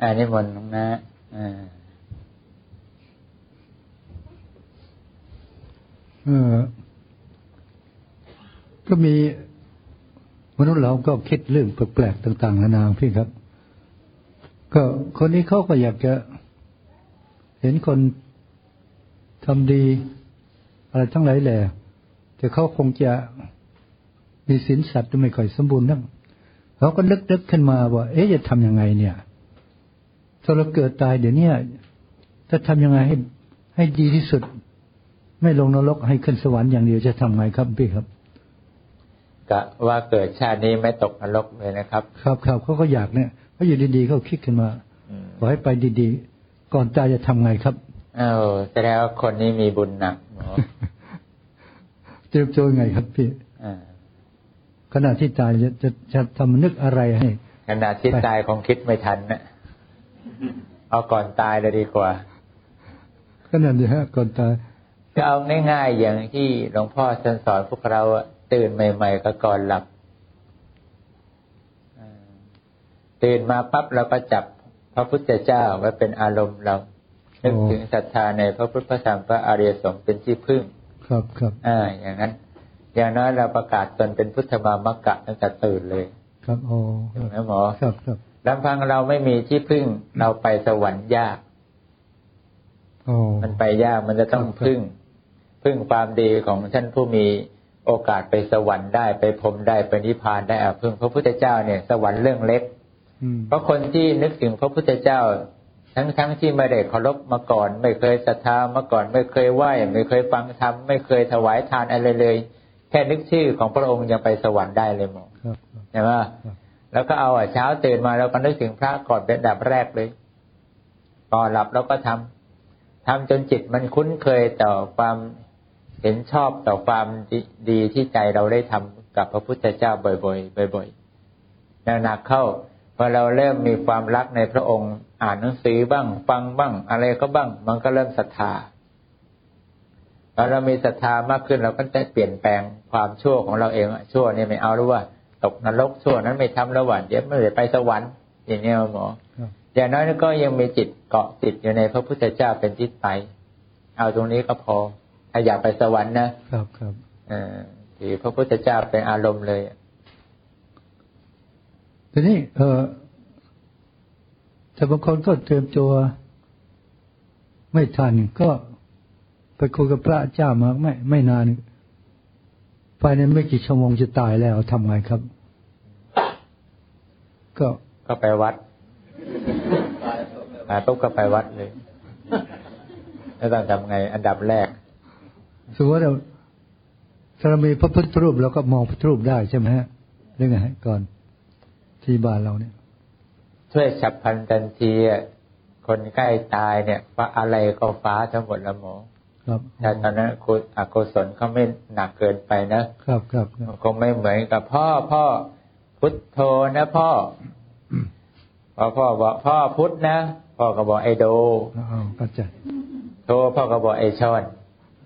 อันนี้มนตรงนะอ่าเออก็มีมนุษย์เราก็คิดเรื่องแปลกๆต่าง ๆ นานาพี่ครับ ก็คนนี้เขาก็อยากจะ เห็นคนทำดี อะไรทั้งหลายแหล่แต่เขาคงจะมีสินสัตว์ไม่ค่อยสมบูรณ์นัก เขาก็นึกๆขึ้นมาว่า เอ๊ะจะทำยังไงเนี่ยถ้าเราเกิดตายเดี๋ยวนี้จะทำยังไงให้ให้ดีที่สุด ไม่ลงนรกให้ขึ้นสวรรค์อย่างเดียวจะทำไงครับพี่ครับกะว่าเกิดชาตินี้ไม่ตกนรกเลยนะครับ ครับครับเขาก็อยากเนี่ยเขาอยู่ดีๆเขาคิดขึ้นมาขอให้ไปดีๆ ก่อนตายจะทำไงครับเออแสดงว่าคนนี้มีบุญหนักหมอเตรียมตัวไงครับพี่ ขณะที่ตายจะจะจะทำนึกอะไรให้ขณะที่ตายคงคิดไม่ทันนะเอาก่อนตายเลยดีกว่าขนาดนี้ฮะก่อนตายก็เอาง่ายๆอย่างที่หลวงพ่อสอนพวกเราตื่นใหม่ๆก็ก่อนหลับตื่นมาปั๊บเราก็จับพระพุทธเจ้าไว้เป็นอารมณ์เรานึกถึงศรัทธาในพระพุทธธรรมพระอริยสงฆ์เป็นที่พึ่ง ครับครับอ่าอย่างนั้น อย่างน้อยเราประกาศตนเป็นพุทธมามะกะตั้งแต่ตื่นเลย ครับโอ้ถูกไหมหมอครับครับลำพังเราไม่มีที่พึ่งเราไปสวรรค์ยากมันไปยากมันจะต้องพึ่ง พึ่งความดีของท่านผู้มีโอกาสไปสวรรค์ได้ไปพรมได้ไปนิพพานได้อาพึ่งพระพุทธเจ้าเนี่ยสวรรค์เรื่องเล็กเพราะคนที่นึกถึงพระพุทธเจ้า ทั้งทั้งที่ไม่ได้เคารพมาก่อน ไม่เคยศรัทธามาก่อน ไม่เคยไหว้ไม่เคยฟังธรรมไม่เคยถวายทานอะไรเลย แค่นึกชื่อของพระองค์ยังไปสวรรค์ได้เลยหมอใช่ไหมแล้วก็เอาอะเช้าตื่นมาแล้วก็นึกถึงพระก่อนเป็นดับแรกเลยก่อนหลับแล้วก็ทำทำจนจิตมันคุ้นเคยต่อความเห็นชอบต่อความดีที่ใจเราได้ทำกับพระพุทธเจ้าบ่อยๆบ่อยๆหนักเข้าพอเราเริ่มมีความรักในพระองค์ อ่านหนังสือบ้าง ฟังบ้าง อะไรก็บ้าง มันก็เริ่มศรัทธา พอเรามีศรัทธามากขึ้นเราก็จะเปลี่ยนแปลงความชั่วของเราเองชั่วนี่ไม่เอาหรือว่า ตกนรกชั่วนั้นไม่ทำแล้วหวานเดี๋ยวไม่ได้ไปสวรรค์อย่างนี้หมออย่างน้อยก็ยังมีจิตเกาะติดอยู่ในพระพุทธเจ้าเป็นทิศไป เอาตรงนี้ก็พอถ้าอยากไปสวรรค์นะครับครับอถือพระพุทธเจ้าเป็นอารมณ์เลยทีนี้เออแต่บางคนก็เตรียมตัวไม่ทันก็ ไปคุยกับพระเจ้ามาไม่ไม่นานภายในไม่กี่ชั่วโมงจะตายแล้วทำไงครับ ก็ก็ไปวัดตายปุ๊บก็ไปวัดเลยแล้วต้องทำไง อันดับแรกสมมติเราถ้าเรามีพระพุทธรูปเราก็มองพระพุทธรูปได้ใช่ไหมฮะเรื่องไงก่อนที่บ้านเราเนี่ย ช่วยฉับพลันทันทีคนใกล้ตายเนี่ยฟ้าอะไรก็ฟ้าทั้งหมดละหมอ ครับแต่ตอนนั้นคุณอกุศลเขาไม่หนักเกินไปนะครับครับคงไม่เหมือนกับพ่อพ่อพุทโธนะพ่อพอพ่อบอกพ่อพุทธนะพ่อก็บอกไอโดอ๋อเข้าใจโทพ่อก็บอกไอชอน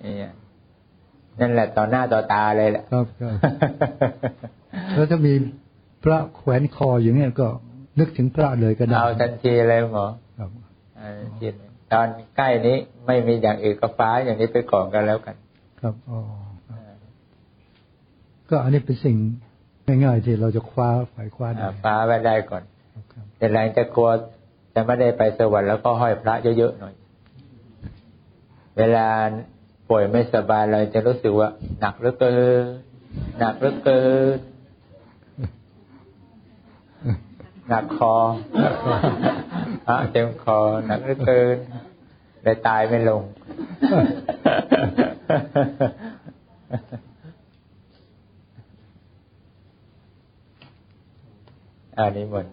นี่นั่นแหละต่อหน้าต่อตาเลยแหละครับครับแล้วถ้ามีพระแขวนคออย่างเนี้ยก็นึกถึงพระเลยก็ได้เอาทันทีเลยหมอครับ ตอนใกล้นี้ไม่มีอย่างอื่นก็ฟ้าอย่างนี้ไปก่อนกันแล้วกัน ครับอ๋อก็อันนี้เป็นสิ่งง่ายๆที่เราจะคว้าฝ่ายคว้าได้ฟ้าไว้ได้ก่อนแต่แรงจะกลัวจะไม่ได้ไปสวรรค์แล้วก็ห้อยพระเยอะๆหน่อย เวลาป่วยไม่สบายเราจะรู้สึกว่า หนักเหลือเกินหนักเหลือเกินหนักคอ อะเต็มคอหนักเหลือเกินเลยตายไม่ลง อันนี้หมด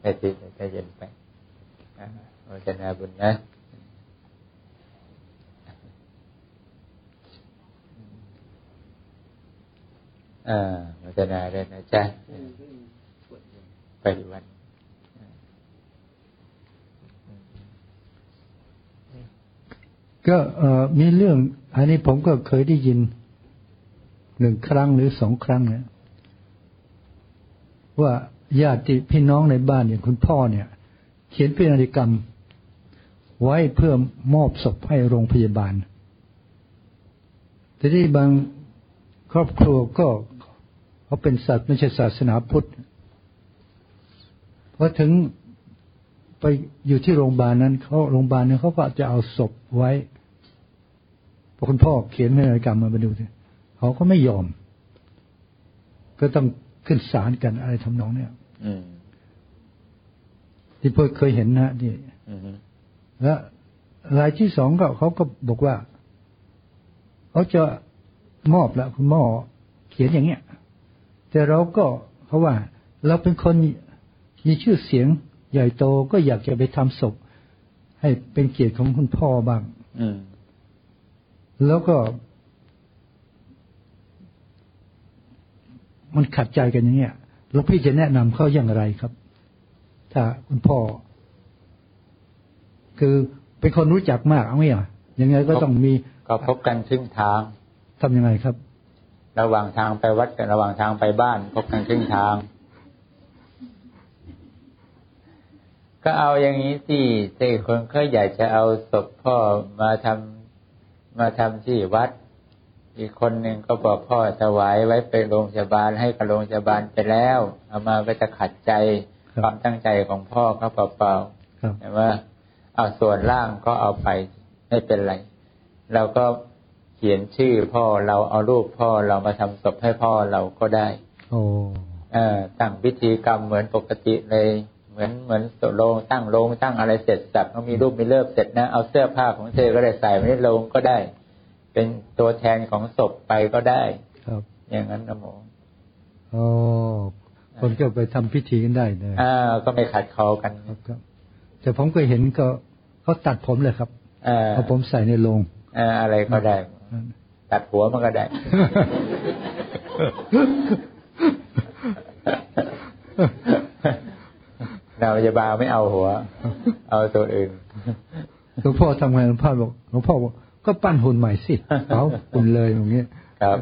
ใจติดใจเย็นไปโอจนาบุญนะอ่าพัฒนาได้นะจ๊ะ ปฏิวัติก็มีเรื่อง อันนี้ผมก็เคยได้ยินหนึ่งครั้งหรือสองครั้งเนี่ยว่าญาติพี่น้องในบ้านอย่างคุณพ่อเนี่ย เขียนพินัยกรรม ไว้เพื่อมอบศพให้โรงพยาบาล แต่ที่บางครอบครัวก็เขาเป็นสัตว์ไม่ใช่ศาสนาพุทธ พอถึงไปอยู่ที่โรงพยาบาลนั้นเขาโรงพยาบาลนั้นเขาก็จะเอาศพไว้พอคุณพ่อเขียนพินัยกรรมมามาดูสิเขาก็ไม่ยอม ก็ต้องขึ้นศาลกันอะไรทำนองเนี้ยอืมที่เพื่อเคยเห็นนะนี่อืมและรายที่สองก็เขาก็บอกว่าเขาจะมอบแล้วคุณหมอเขียนอย่างเงี้ย แต่เราก็เขาว่า เราเป็นคน มีชื่อเสียงใหญ่โตก็อยากจะไปทำศพ ให้เป็นเกียรติของคุณพ่อบ้างอืมแล้วก็ มันขัดใจกันอย่างเงี้ยแล้วพี่จะแนะนำเขาอย่างไรครับ ถ้าคุณพ่อ คือเป็นคนรู้จักมากเอาไหมอะยังไงก็ต้องมีก็พบกันครึ่งทางทำยังไงครับ ระหว่างทางไปวัดกับระหว่างทางไปบ้านพบกันครึ่งทาง ก็เอาอย่างนี้สิเจ้คนเขาอยากจะเอาศพพ่อมาทำมาทำที่วัด อีกคนหนึ่งก็บอกพ่อถวายไว้ไปโรงพยาบาลให้กับโรงพยาบาลไปแล้ว เอามาก็จะขัดใจครับความตั้งใจของพ่อเขาเปล่าๆครับแต่ว่า เอาส่วนล่างก็เอาไปไม่เป็นไรเราก็เขียนชื่อพ่อเราเอารูปพ่อเรามาทำศพให้พ่อเราก็ได้ โอ้เออตั้งพิธีกรรมเหมือนปกติเลย เหมือนเหมือนโรงตั้งโรงตั้งอะไรเสร็จสับก็มีรูปมีเลิกเสร็จนะเอาเสื้อผ้าของเธอก็ได้ใส่ไว้ในโรงก็ได้ เป็นตัวแทนของศพไปก็ได้ ครับ อย่างนั้นนะโมโอ้คนก็ไปทำพิธีกันได้นะอ่าก็ไม่ขัดคอกันครับครับแต่ผมก็เห็นก็เขาตัดผมเลยครับเออเอาผมใส่ในโลงเอออะไรก็ได้ ตัดหัวมันก็ได้ เราจะบาไม่เอาหัว เอาตัวอื่นหลวงพ่อทำไงหลวงพ่อบอกหลวงพ่อบอกก็ปั้นหุ่นใหม่สิเอาหุ่นเลยอย่างเงี้ยครับ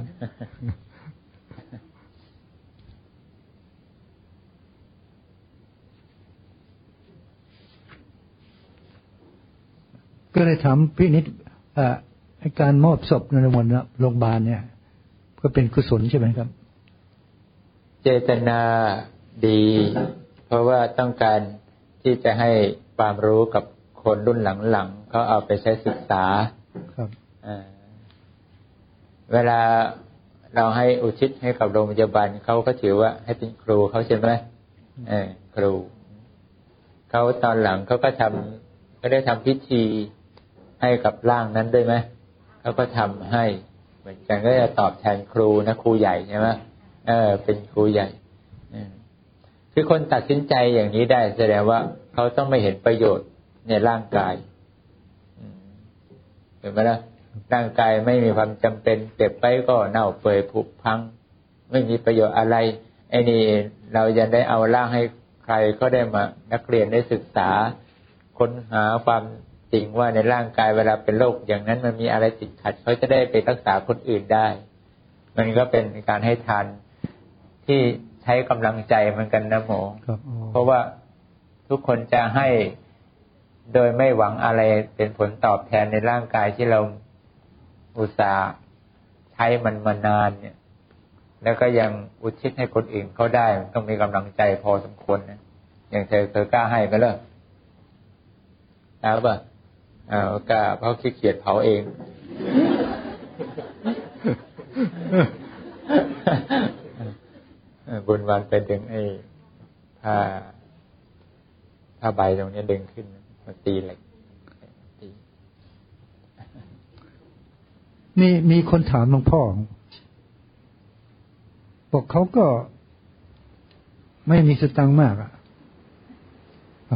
ก็เลยถามพี่นิดเอ่อไอ้การมอบศพในวันโรงพยาบาลเนี่ย ก็เป็นกุศลใช่ไหมครับ เจตนาดีเพ ราะว่าต้องการที่จะให้ความรู้กับคนรุ่นหลังๆเขาเอาไปใช้ศึกษาครับอ่าเวลาเราให้อุทิศให้กับโรงพยาบาลเขาก็ถือว่าให้เป็นครูเขาใช่ไหมเออครูเขาตอนหลังเขาก็ทำก็ได้ทำพิธีให้กับร่างนั้นด้วยไหมเขาก็ทำให้เหมือนกันก็จะตอบแทนครูนะครูใหญ่ใช่ไหมเออ เป็นครูใหญ่อืม คือคนตัดสินใจอย่างนี้ได้แสดงว่าเขาต้องไม่เห็นประโยชน์ในร่างกายเห็นไหมล่ะร่างกายไม่มีความจำเป็นเก็บไปก็เน่าเปื่อยผุพัง ไม่มีประโยชน์อะไรไอ้นี่เราจะได้เอาร่างให้ใครก็ได้มา นักเรียนได้ศึกษา ค้นหาความจริงว่าในร่างกายเวลาเป็นโรคอย่างนั้นมันมีอะไรติดขัดเขาจะได้ไปรักษาคนอื่นได้ มันก็เป็นการให้ทานที่ ใช้กำลังใจเหมือนกันนะหมอครับอ๋อเพราะว่าทุกคนจะให้โดยไม่หวังอะไรเป็นผลตอบแทนในร่างกายที่เราอุตส่าห์ใช้มันมานานเนี่ย แล้วก็ยังอุทิศให้คนอื่นเขาได้มันต้องมีกำลังใจพอสมควรนะอย่างเธอเธอกล้าให้ไหมล่ะกล้าป่ะอ่ากล้าเพราะขี้เกียจเผาเองเออ บุญวันไปดึงไอ้ผ้าผ้าใบตรงนี้ดึงขึ้นมาตีเหล็กตีมีมีคนถามหลวงพ่อ บอกเขาก็ไม่มีสตังค์มากอะ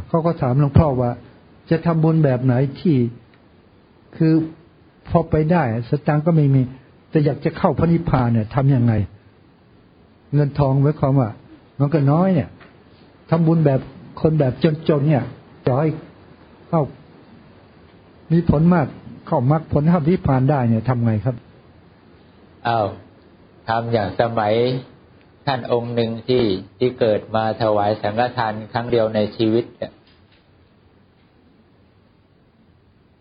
เขาก็ถามหลวงพ่อว่า จะทำบุญแบบไหนที่คือพอไปได้ สตังค์ก็ไม่มี แต่อยากจะเข้าพระนิพพานเนี่ยทำยังไง เงินทองไว้ความว่ามันก็น้อยเนี่ยทำบุญแบบคนแบบจนๆเนี่ยจะให้เข้ามีผลมากเข้ามรรคผลเข้านิพพานได้เนี่ยทำไงครับอ้าวทำอย่างสมัยท่านองค์หนึ่งที่ที่เกิดมาถวายสังฆทานครั้งเดียวในชีวิตเนี่ย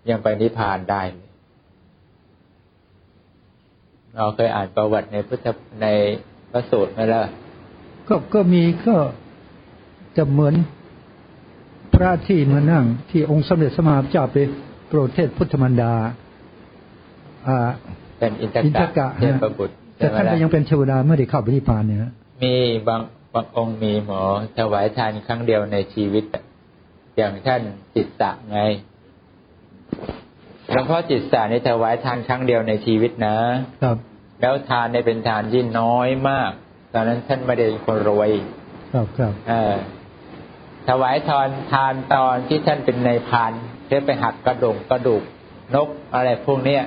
ยังไปนิพพานได้เลยเราเคยอ่านประวัติในพุทธใน พระสูตรไหมล่ะก็ก็มีก็จะเหมือนพระที่มานั่ง ที่องค์สมเด็จสมมาเจ้าไปโปรดเทศพุทธมันดา อ่า เป็นอินทอินทกะกะเทพบุตรแต่ท่านก็ยังเป็นเทวดาไม่ได้เข้าไปนิพพานเนี่ยนะมีบางบางองค์มีหมอถวายทานครั้งเดียวในชีวิตอะอย่างท่านจิตตะไงหลวงพ่อจิตตะนี่ถวายทานครั้งเดียวในชีวิตนะครับ แล้วทานเนี่ยเป็นทานที่น้อยมาก ตอนนั้นท่านไม่ได้เป็นคนรวย ครับครับเออถวายทานทานตอนที่ท่านเป็นในายพรานเพื่อไปหักกระดูกกระดูก นกอะไรพวกเนี้ย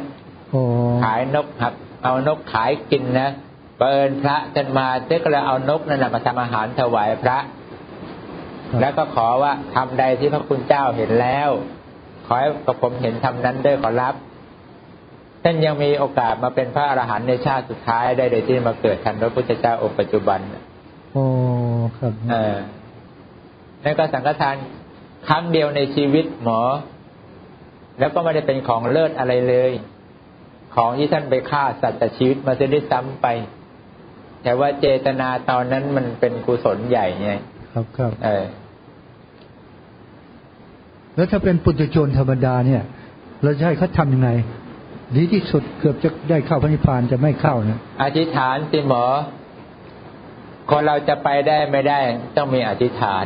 โอ้ขายนกหัก เอานกขายกินนะเปินพระท่านมาเจ๊ก็เลยเอานกนั่นนะมาทำอาหารถวายพระครับแล้วก็ขอว่าทำใดที่พระคุณเจ้าเห็นแล้ว ขอให้กับผมเห็นทำนั้นด้วยขอรับ ท่านยังมีโอกาสมาเป็นพระอรหันต์ในชาติสุดท้ายได้โดยที่มาเกิดทันพระพุทธเจ้าองค์ปัจจุบันโอ้ครับเออนั่นก็สังฆทานครั้งเดียวในชีวิตหมอ แล้วก็ไม่ได้เป็นของเลิศอะไรเลย ของที่ท่านไปฆ่าสัตว์แต่ชีวิตมาเสียด้วยซ้ำไป แต่ว่าเจตนาตอนนั้นมันเป็นกุศลใหญ่ไงครับครับเออแล้วถ้าเป็นปุถุชนธรรมดาเนี่ย เราจะให้เขาทำยังไง ดีที่สุดเกือบจะได้เข้าพระนิพพานจะไม่เข้านะอธิษฐานสิหมอ คนเราจะไปได้ไม่ได้ ต้องมีอธิษฐาน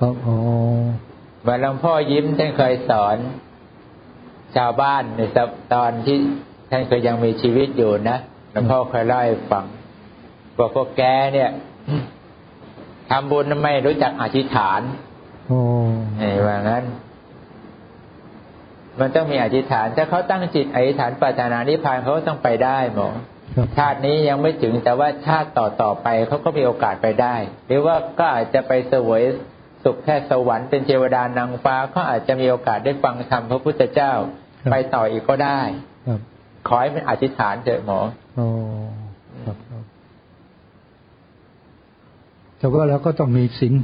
ครับอ๋อเหมือนหลวงพ่อยิ้มท่านเคยสอน ชาวบ้านในตอนที่ท่านเคยยังมีชีวิตอยู่นะหลวงพ่อเคยเล่าให้ฟังบอกพวกแกเนี่ยทำบุญไม่รู้จักอธิษฐาน โอ้ไอ้ว่างั้น มันต้องมีอธิษฐาน ถ้าเขาตั้งจิตอธิษฐานปรารถนานิพพานเขาก็ต้องไปได้หมอครับชาตินี้ยังไม่ถึงแต่ว่าชาติต่อต่อๆไปเขาก็มีโอกาสไปได้ หรือว่าก็อาจจะไปเสวยสุขแค่สวรรค์เป็นเทวดานางฟ้าเขาอาจจะมีโอกาสได้ฟังธรรมพระพุทธเจ้าไปต่ออีกก็ได้ครับขอให้เป็นอธิษฐานเถอะหมอโอ้ครับครับแต่ว่าเราก็ต้องมีศีล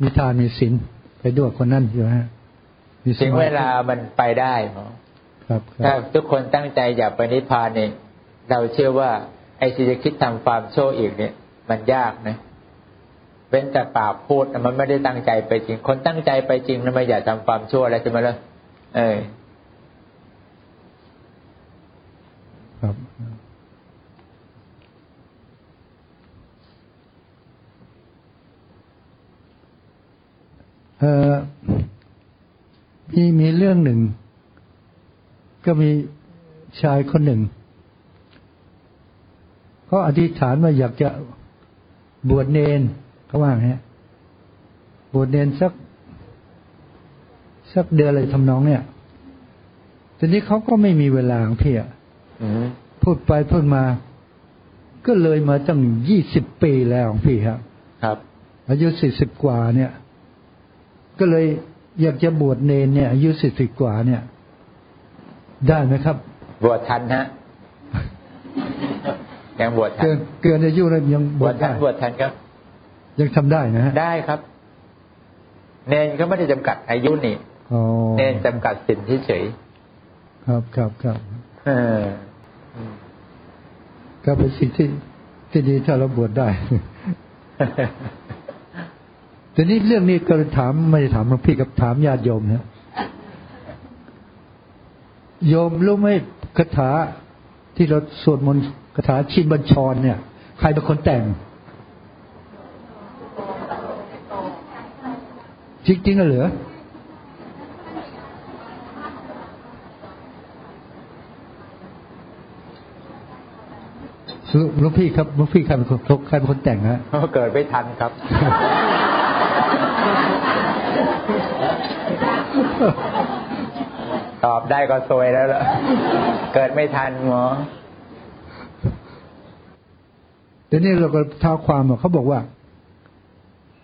มีทานมีศีลไปด้วยคนนั้นอยู่ฮะมีส ถึงมาธิเวลามันไปได้หมอครับคถ้ารับทุกคนตั้งใจอยากไปนิพพานเนี่ยเราเชื่อว่าไอ้ที่จะคิดทำความชั่วอีกเนี่ย มันยากนะเป็นแต่ปากพูดนะมันไม่ได้ตั้งใจไปจริง คนตั้งใจไปจริงนะไม่อยากทำความชั่วอะไรใช่ไหมล่ะเออครับเอ่อ มีมีเรื่องหนึ่ง ก็มีชายคนหนึ่งเขาอธิษฐานว่าอยากจะบวชเนนเขาว่าไงฮะบวชเนนสักสักเดือนอะไรทำนองเนี่ยทีนี้เขาก็ไม่มีเวลาของพี่อะอืมพูดไปพูดมา ก็เลยมาตั้งยี่สิบปีแล้วของพี่ครับ ครับ อายุสี่สิบกว่าเนี่ย ก็เลย อยากจะบวชเนนเนี่ยอายุสี่สิบกว่าเนี่ย ได้ไหมครับ บวชทันฮะยังบวชทันเกินเกินอายุแล้วยังบบววชชทัได้นบวชทันครับ ยังทำได้นะฮะได้ครับ เนนก็ไม่ได้จำกัดอายุนี่อ๋อเนนจำกัดสินเฉยครับครับครับๆเออก็เป็นสิ่งที่ที่ดีถ้าเราบวชได้ ทีนี้เรื่องนี้ก็ถามไม่ได้ถามหลวงพี่กับถามญาติโยมนะโยมรู้ไหมคาถาที่เราสวดมนต์คาถาชินบัญชรเนี่ย ใครเป็นคนแต่ง จริงๆอะเหรอลวงพี่ครับลวงพี่ใครเป็นคนใครเป็นคนแต่งฮะเกิดไม่ทันครับ ตอบได้ก็ซวยแล้วล่ะ เกิดไม่ทันหมอเดี๋ยวนี้เราก็ท้าความว่าเขาบอกว่า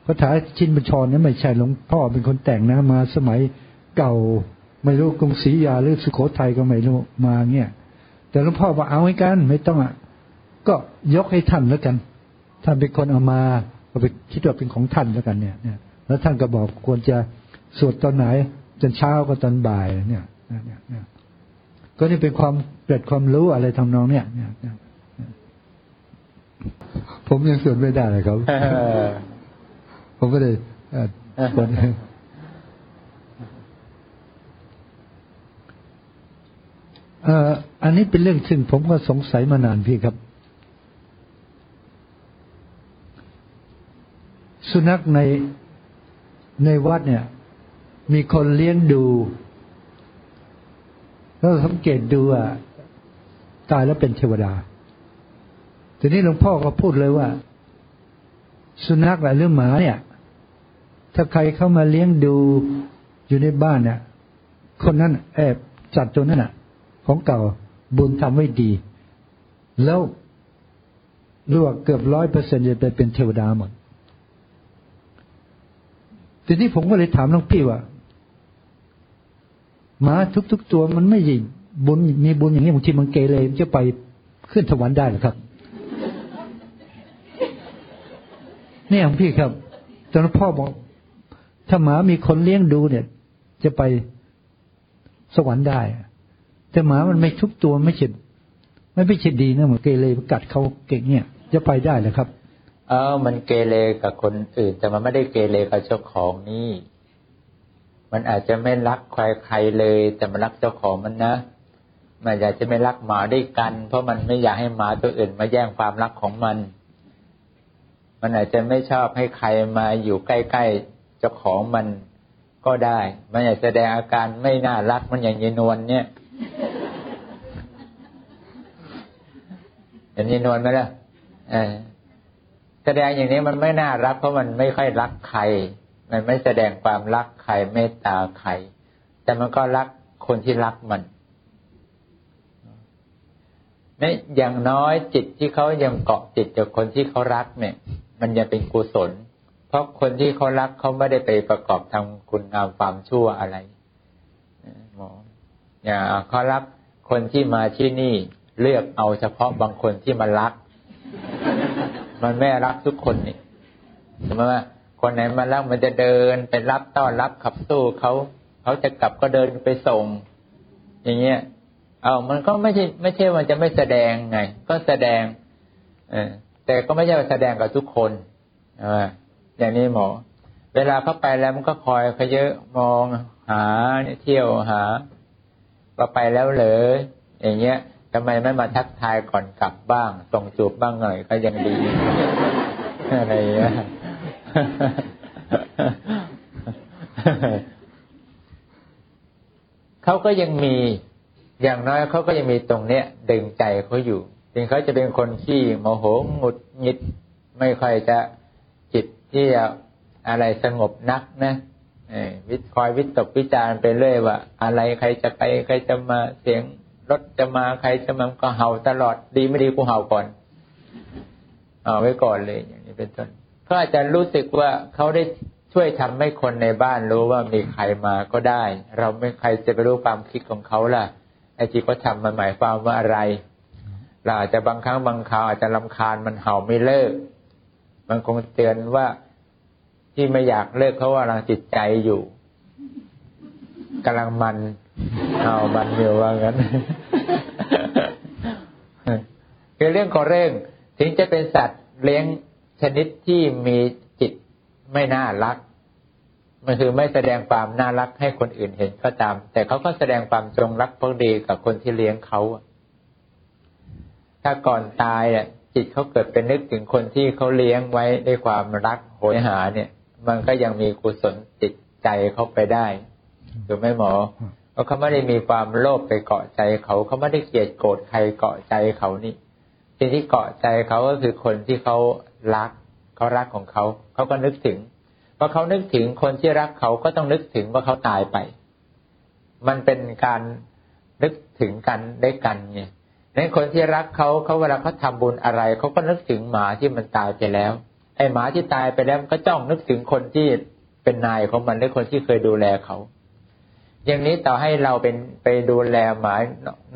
คาถาชินบัญชรนั้นไม่ใช่หลวงพ่อเป็นคนแต่งนะมาสมัยเก่าไม่รู้กรุงศรีอยาหรือสุโขทัยก็ไม่รู้มาเงี้ยแต่หลวงพ่อบอกเอาให้กัน ไม่ต้องอะ ก็ยกให้ท่านแล้วกัน ท่านเป็นคนเอามาก็ไปคิดว่าเป็นของท่านแล้วกันเนี่ยเนี่ย แล้วท่านก็บอกควรจะสวดตอนไหนจนเช้าก็ตอนบ่ายเนี่ยเนี่ยเนี่ยก็นี่เป็นความเกิดความรู้อะไรทำนองเนี่ยเนี่ยผมยังสวดไม่ได้เลยครับ ผมก็เลยคนอันนี้เป็นเรื่องซึ่งผมก็สงสัยมานานพี่ครับ สุนัขใน ในวัดเนี่ย มีคนเลี้ยงดูแล้วสังเกตดูอะตายแล้วเป็นเทวดา ทีนี้หลวงพ่อก็พูดเลยว่า สุนัขหรือหมาเนี่ย ถ้าใครเข้ามาเลี้ยงดูอยู่ในบ้านเนี่ย คนนั้นแอบจัดตัวนั้นอะ ของเก่าบุญทำไว้ดี แล้วรู้ว่าเกือบร้อยเปอร์เซ็นต์จะไปเป็นเทวดาหมด ทีนี้ผมก็เลยถามน้องพี่ว่าหมาทุก ๆ ตัวมันไม่ยิงบุญมีบุญอย่างนี้บางทีมันเกเรมันจะไปขึ้นสวรรค์ได้หรือครับ เนี่ของพี่ครับตอนพ่อบอก ถ้าหมามีคนเลี้ยงดูเนี่ย จะไปสวรรค์ได้ แต่หมามันไม่ทุกตัวไม่เฉดไม่ไม่เฉดดีนะเหมือนเกเรกัดเขาเก่งเนี่ย จะไปได้หรือครับ เออมันเกเรกับคนอื่น แต่มันไม่ได้เกเรกับเจ้าของนี่ มันอาจจะไม่รักใครใครเลย แต่มันรักเจ้าของมันนะ มันอยากจะไม่รักหมาด้วยกัน เพราะมันไม่อยากให้หมาตัวอื่นมาแย่งความรักของมัน มันอาจจะไม่ชอบให้ใครมาอยู่ใกล้ๆเจ้าของมันก็ได้ มันอยากแสดงอาการไม่น่ารักมันอย่างยีนวลเนี่ยเห็นยีนวลไหมล่ะเอ้ แสดงอย่างนี้มันไม่น่ารักเพราะมันไม่ค่อยรักใคร มันไม่แสดงความรักใครเมตตาใคร แต่มันก็รักคนที่รักมันนี่อย่างน้อยจิตที่เขายังเกาะจิตจากคนที่เขารักเนี่ย มันยังเป็นกุศล เพราะคนที่เขารักเขาไม่ได้ไปประกอบทำคุณงามความชั่วอะไรหมออย่าเขารักคนที่มาที่นี่เลือกเอาเฉพาะบางคนที่มันรัก มันไม่รักทุกคนนี่สมมติว่าคนไหนมารักมันจะเดินไปรับต้อนรับขับสู้เขาเขาจะกลับก็เดินไปส่ง อย่างเงี้ย เอามันก็ไม่ใช่ไม่ใช่มันจะไม่แสดงไง ก็แสดง เออแต่ก็ไม่ใช่แสดงกับทุกคนอ่าอย่างนี้หมอ เวลาเข้าไปแล้วมันก็คอยขยเยอะมองหาเที่ยวหาก็ไปแล้วเลยอย่างเงี้ย ทำไมไม่มาทักทายก่อนกลับบ้าง ส่งจูบบ้างหน่อยก็ยังดี อะไรเงี้ยเขาก็ยังมีอย่างน้อยเขาก็ยังมีตรงเนี้ยดึงใจเขาอยู่ถึงเขาจะเป็นคนที่โมโหหงุดหงิด ไม่ค่อยจะจิตที่จะอะไรสงบนักนะวิคอยวิตกวิจารไปเรื่อยว่า อะไรใครจะไปใครจะมาเสียง รถจะมาใครจะมาก็เห่าตลอดดีไม่ดีกูเห่าก่อนเอาไว้ก่อนเลยอย่างนี้เป็นต้นเขาอาจจะรู้สึกว่าเขาได้ช่วยทำให้คนในบ้านรู้ว่ามีใครมาก็ได้ เราไม่ใครจะไปรู้ความคิดของเขาล่ะไอ้ที่เขาทามันหมายความว่าอะไรเราอาจจะบางครั้งบางคราวอาจจะลำคาญมันเห่าไม่เลิก มันคงเตือนว่าที่ไม่อยากเลิกเพราะว่ากำลังจิตใจอยู่กำลังมัน เอามันอยู่ว่างั้นคือเรื่องของเรื่องถึงจะเป็นสัตว์เลี้ยงชนิดที่มีจิตไม่น่ารัก มันคือไม่แสดงความน่ารักให้คนอื่นเห็นก็ตาม แต่เขาก็แสดงความจงรักภักดีกับคนที่เลี้ยงเขาถ้าก่อนตายอะจิตเขาเกิดเป็นนึกถึงคนที่เขาเลี้ยงไว้ด้วยความรักโหยหาเนี่ย มันก็ยังมีกุศลจิตใจเขาไปได้ถูกไหมหมอ เพราะเขาไม่ได้มีความโลภไปเกาะใจเขาเขาไม่ได้เกลียดโกรธใครเกาะใจเขานี่สิ่งที่เกาะใจเขาก็คือคนที่เขารักเขารักของเขาเขาก็นึกถึงพอเขานึกถึงคนที่รักเขาก็ต้องนึกถึงว่าเขาตายไป มันเป็นการนึกถึงกันได้กันไงในคนที่รักเขาเขาเวลาเขาทาบุญอะไรเขาก็นึกถึงหมาที่มันตายไปแล้ว ไอ้หมาที่ตายไปแล้วก็จ้องนึกถึงคนที่เป็นนายของมันหรือคนที่เคยดูแลเขา อย่างนี้ต่อให้เราเป็นไปดูแลหมา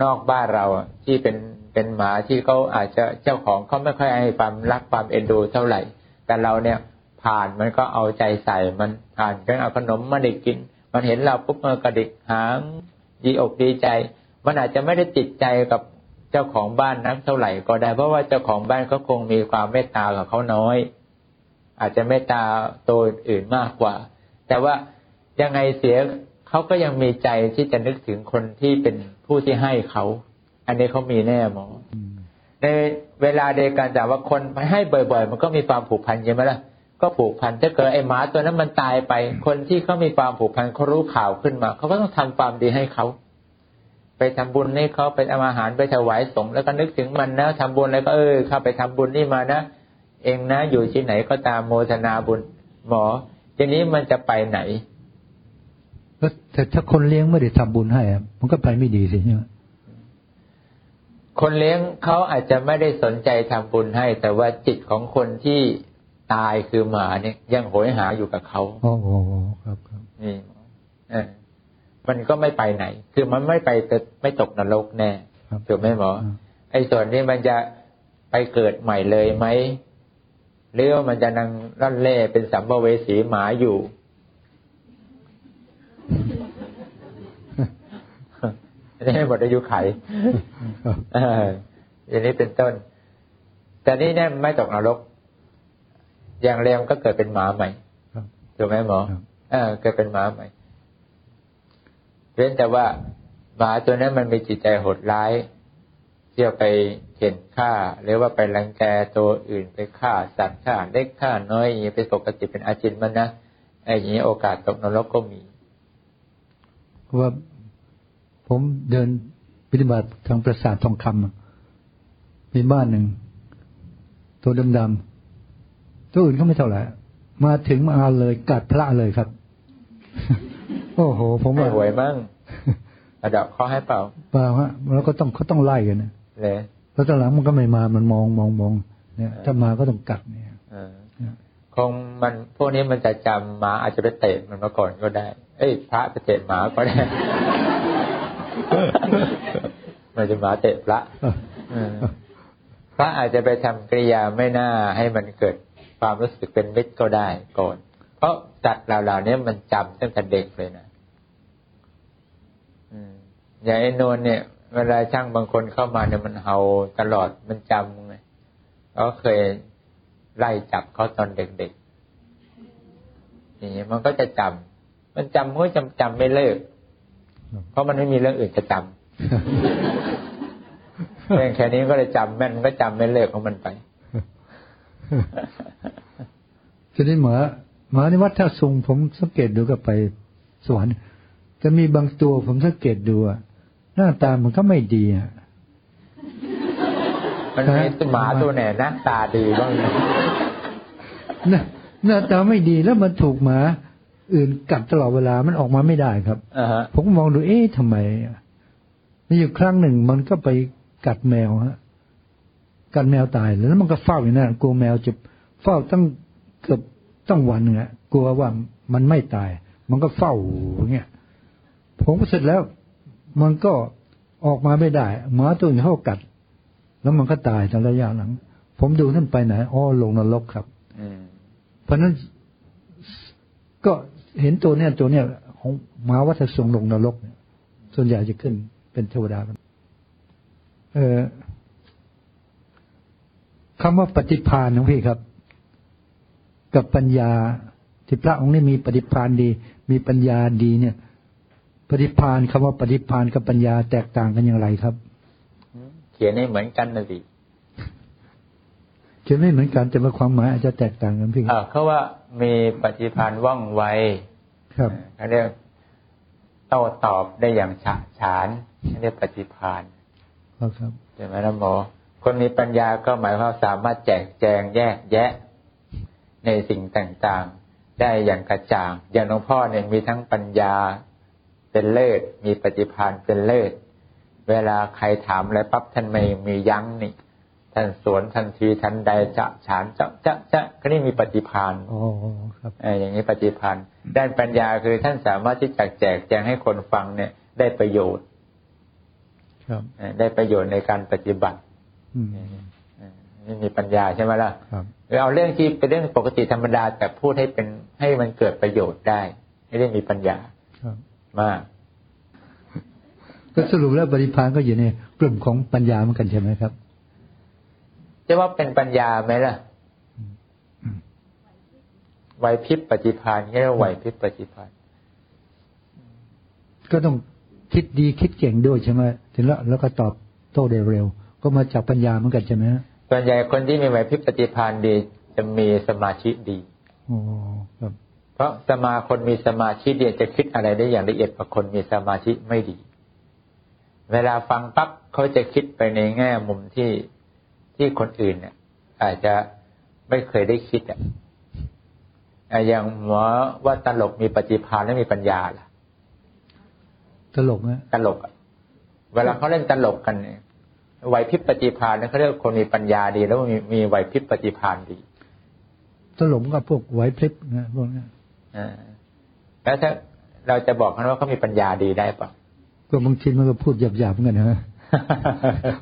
นอกบ้านเราที่เป็นเป็นหมาที่เขาอาจจะเจ้าของเขาไม่ค่อยให้ความรักความเอ็นดูเท่าไหร่ แต่เราเนี่ยผ่านมันก็เอาใจใส่มันผ่านกันเอาขนมมาได้กิน มันเห็นเราปุ๊บมันกระดิกหางดีอกดีใจ มันอาจจะไม่ได้ติดใจกับเจ้าของบ้านนักเท่าไหร่ก็ได้ เพราะว่าเจ้าของบ้านเขาคงมีความเมตตากับเขาน้อย อาจจะเมตตาตัวอื่นมากกว่า แต่ว่ายังไงเสีย เขาก็ยังมีใจที่จะนึกถึงคนที่เป็นผู้ที่ให้เขา อันนี้เขามีแน่หมอ ในเวลาเดียวกันแต่ว่าคนไปให้บ่อย ๆ มันก็มีความผูกพันใช่ไหมล่ะ ก็ผูกพันถ้าเกิดไอ้หมาตัวนั้นมันตายไป คนที่เขามีความผูกพันเขารู้ข่าวขึ้นมา เขาก็ต้องทำความดีให้เขา ไปทำบุญให้เขาไปเอาอาหารไปถวายสงฆ์แล้วก็นึกถึงมันนะทำบุญแล้วก็เออเข้าไปทำบุญนี่มานะ เองนะอยู่ที่ไหนก็ตามโมทนาบุญ หมอทีนี้มันจะไปไหน แต่ถ้าคนเลี้ยงไม่ได้ทำบุญให้อะมันก็ไปไม่ดีสิใช่ไหมคนเลี้ยงเขาอาจจะไม่ได้สนใจทำบุญให้ แต่ว่าจิตของคนที่ตายคือหมาเนี่ยยังโหยหาอยู่กับเขาโอ้โหครับครับนี่เออมันก็ไม่ไปไหน คือมันไม่ไปแต่ไม่ตกนรกแน่ครับถูกไหมหมออ่าไอ้ส่วนนี้มันจะไปเกิดใหม่เลยไหมหรือว่ามันจะนังร่อนเล่เป็นสัมภเวสีหมาอยู่ นี่ให้หมดอายุไขครับเอออย่างนี้เป็นต้น แต่นี่เนี่ยไม่ตกนรก อย่างเร็วก็เกิดเป็นหมาใหม่ครับถูกไหมหมอครับเออเกิดเป็นหมาใหม่เว้นแต่ว่าหมาตัวนั้นมันมีจิตใจโหดร้ายที่จะไปเข็นฆ่า หรือว่าไปรังแกตัวอื่นไปฆ่าสัตว์ฆ่าเล็กฆ่าน้อยอย่างนี้เป็นปกติเป็นอาจินมันนะไอ้อย่างนี้โอกาสตกนรกก็มีเพราะว่า ผมเดินปฏิบัติทางประสาททองคำอะมีบ้านหนึ่ง ตัวดำๆตัวอื่นเขาไม่เท่าไหร่มาถึงมาเอาเลยกัดพระเลยครับ โอ้โห ผมไม่ว่าหวยมั่งระดับข้อให้เปล่าเปล่าฮะแล้วก็ต้องเขาต้องไล่กันนะเลยแล้วตอนหลังมันก็ไม่มา มันมองมองมองเนี่ยถ้ามาก็ต้องกัดเนี่ยเออคงมันพวกนี้มันจะจำหมาอาจจะไปเตะมันมาก่อนก็ได้ เอ้ยพระไปเตะหมาก็ได้ มันจะหมาเตะพระพระอาจจะไปทำกริยาไม่น่าให้มันเกิดความรู้สึกเป็นมิตรก็ได้ก่อน เพราะสัตว์เหล่าๆนี้มันจำตั้งแต่เด็กเลยนะอย่างไอ้นวลเนี่ย เวลาช่างบางคนเข้ามาเนี่ยมันเห่าตลอดมันจำไงเขาเคยไล่จับเขาตอนเด็กๆอย่างนี้มันก็จะจำมันจำมันก็จำจำไม่เลิก เพราะมันไม่มีเรื่องอื่นจะจำเพียงแค่นี้ก็เลยจำแม่นมันก็จำไม่เลิกของมันไปทีนี้หมาหมาในวัดท่าทรงผมสังเกตดูก็ไปสวรรค์จะมีบางตัวผมสังเกตดูอะหน้าตามันก็ไม่ดีอะมันมีหมาตัวไหนหน้าตาดีบ้างหน้าหน้าตาไม่ดีแล้วมันถูกหมา อื่นกัดตลอดเวลามันออกมาไม่ได้ครับอ่าฮะผมก็มองดูเอ๊ะทำไมอะมีอยู่ครั้งหนึ่งมันก็ไปกัดแมวฮะกัดแมวตายแล้วมันก็เฝ้าอยู่นั่นกลัวแมวจะเฝ้าตั้งเกือบตั้งวันหนึ่งอะกลัวว่ามันไม่ตาย มันก็เฝ้าอย่างเงี้ยผมก็เสร็จแล้ว มันก็ออกมาไม่ได้หมาตัวอื่นเขาก็กัด แล้วมันก็ตายตอนระยะหลัง ผมดูท่านไปไหนอ๋อลงนรกครับอืมเพราะฉะนั้นก็ เห็นตัวเนี้ยตัวเนี้ยของหมาวัฏสงฆ์ลงนรกเนี่ยส่วนใหญ่จะขึ้นเป็นเทวดากันเออคำว่าปฏิพานของพี่ครับ กับปัญญาที่พระองค์นี้มีปฏิพานดี มีปัญญาดีเนี่ย ปฏิพานคำว่าปฏิพานกับปัญญาแตกต่างกันอย่างไรครับ เขียนให้เหมือนกันนะสิจะไม่เหมือนกันแต่ว่าความหมายอาจจะแตกต่างกันพี่คอ่ารับเขาว่ามีปฏิภาณว่องไว ครับเขาเรียกโต้ตอบได้อย่างฉะฉานเขาเรียกปฏิภาณครับครับใช่ไหมนะหมอ คนมีปัญญาก็หมายความสามารถแจกแจงแยกแยะ ในสิ่งต่างๆ ได้อย่างกระจ่าง อย่างหลวงพ่อเนี่ยมีทั้งปัญญาเป็นเลิศมีปฏิภาณเป็นเลิศเวลาใครถามอะไรปั๊บท่านไม่มียั้งนี่ ท่านสวนทันทีทันใดจะฉานจะจะจะก็นี่มีปฏิภาณอ๋อครับเอ่ออย่างนี้ปฏิพันธ์ด้านปัญญาคือท่านสามารถที่จะแจกแจงให้คนฟังเนี่ยได้ประโยชน์ ครับเอ่อได้ประโยชน์ในการปฏิบัติไม่มีปัญญาใช่ไหมล่ะครับเอาเรื่องที่เป็นเรื่องปกติธรรมดาแต่พูดให้เป็นให้มันเกิดประโยชน์ได้ ไม่ได้มีปัญญาครับมากก็สรุปแล้วปฏิพานก็อยู่ในกลุ่มของปัญญาเหมือนกันใช่ไหมครับ จะว่าเป็นปัญญาไหมล่ะไหวพริบปฏิพานเรียกว่าไหวพริบปฏิพานก็ต้องคิดดีคิดเก่งด้วยใช่ไหมถึงแล้วแล้วก็ตอบโต้ได้เร็ว ก็มาจากปัญญาเหมือนกันใช่ไหมฮะส่วนใหญ่คนที่มีไหวพริบปฏิพานดี จะมีสมาธิดีโอ้ครับ เพราะสมาคนมีสมาธิดีจะคิดอะไรได้อย่างละเอียดกว่าคนมีสมาธิไม่ดี เวลาฟังปั๊บเขาจะคิดไปในแง่มุมที่ ที่คนอื่นเนี่ย อาจจะไม่เคยได้คิดอะอะอย่างหมอว่าตลกมีปฏิภาณและมีปัญญาล่ะ ตลกนะตลกอะเวลาเขาเล่นตลกกันเนี่ยไหวพริบปฏิภาณเนี่ยเขาเรียกว่าคนมีปัญญาดี แล้วมีมีไหวพริบปฏิภาณดี ตลกกับพวกไหวพริบนะพวกนี้อ่าแล้วถ้าเราจะบอกเขาว่าเขามีปัญญาดีได้ปะก็บางทีมันก็พูดหยาบๆเหมือนกันนะ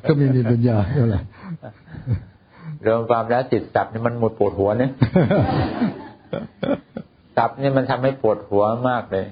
ก็ไม่มีปัญญาเท่าไหร่ รวมความแล้วจิตสับนี่มันหมดปวดหัวเนี่ยสับนี่มันทำให้ปวดหัวมากเลย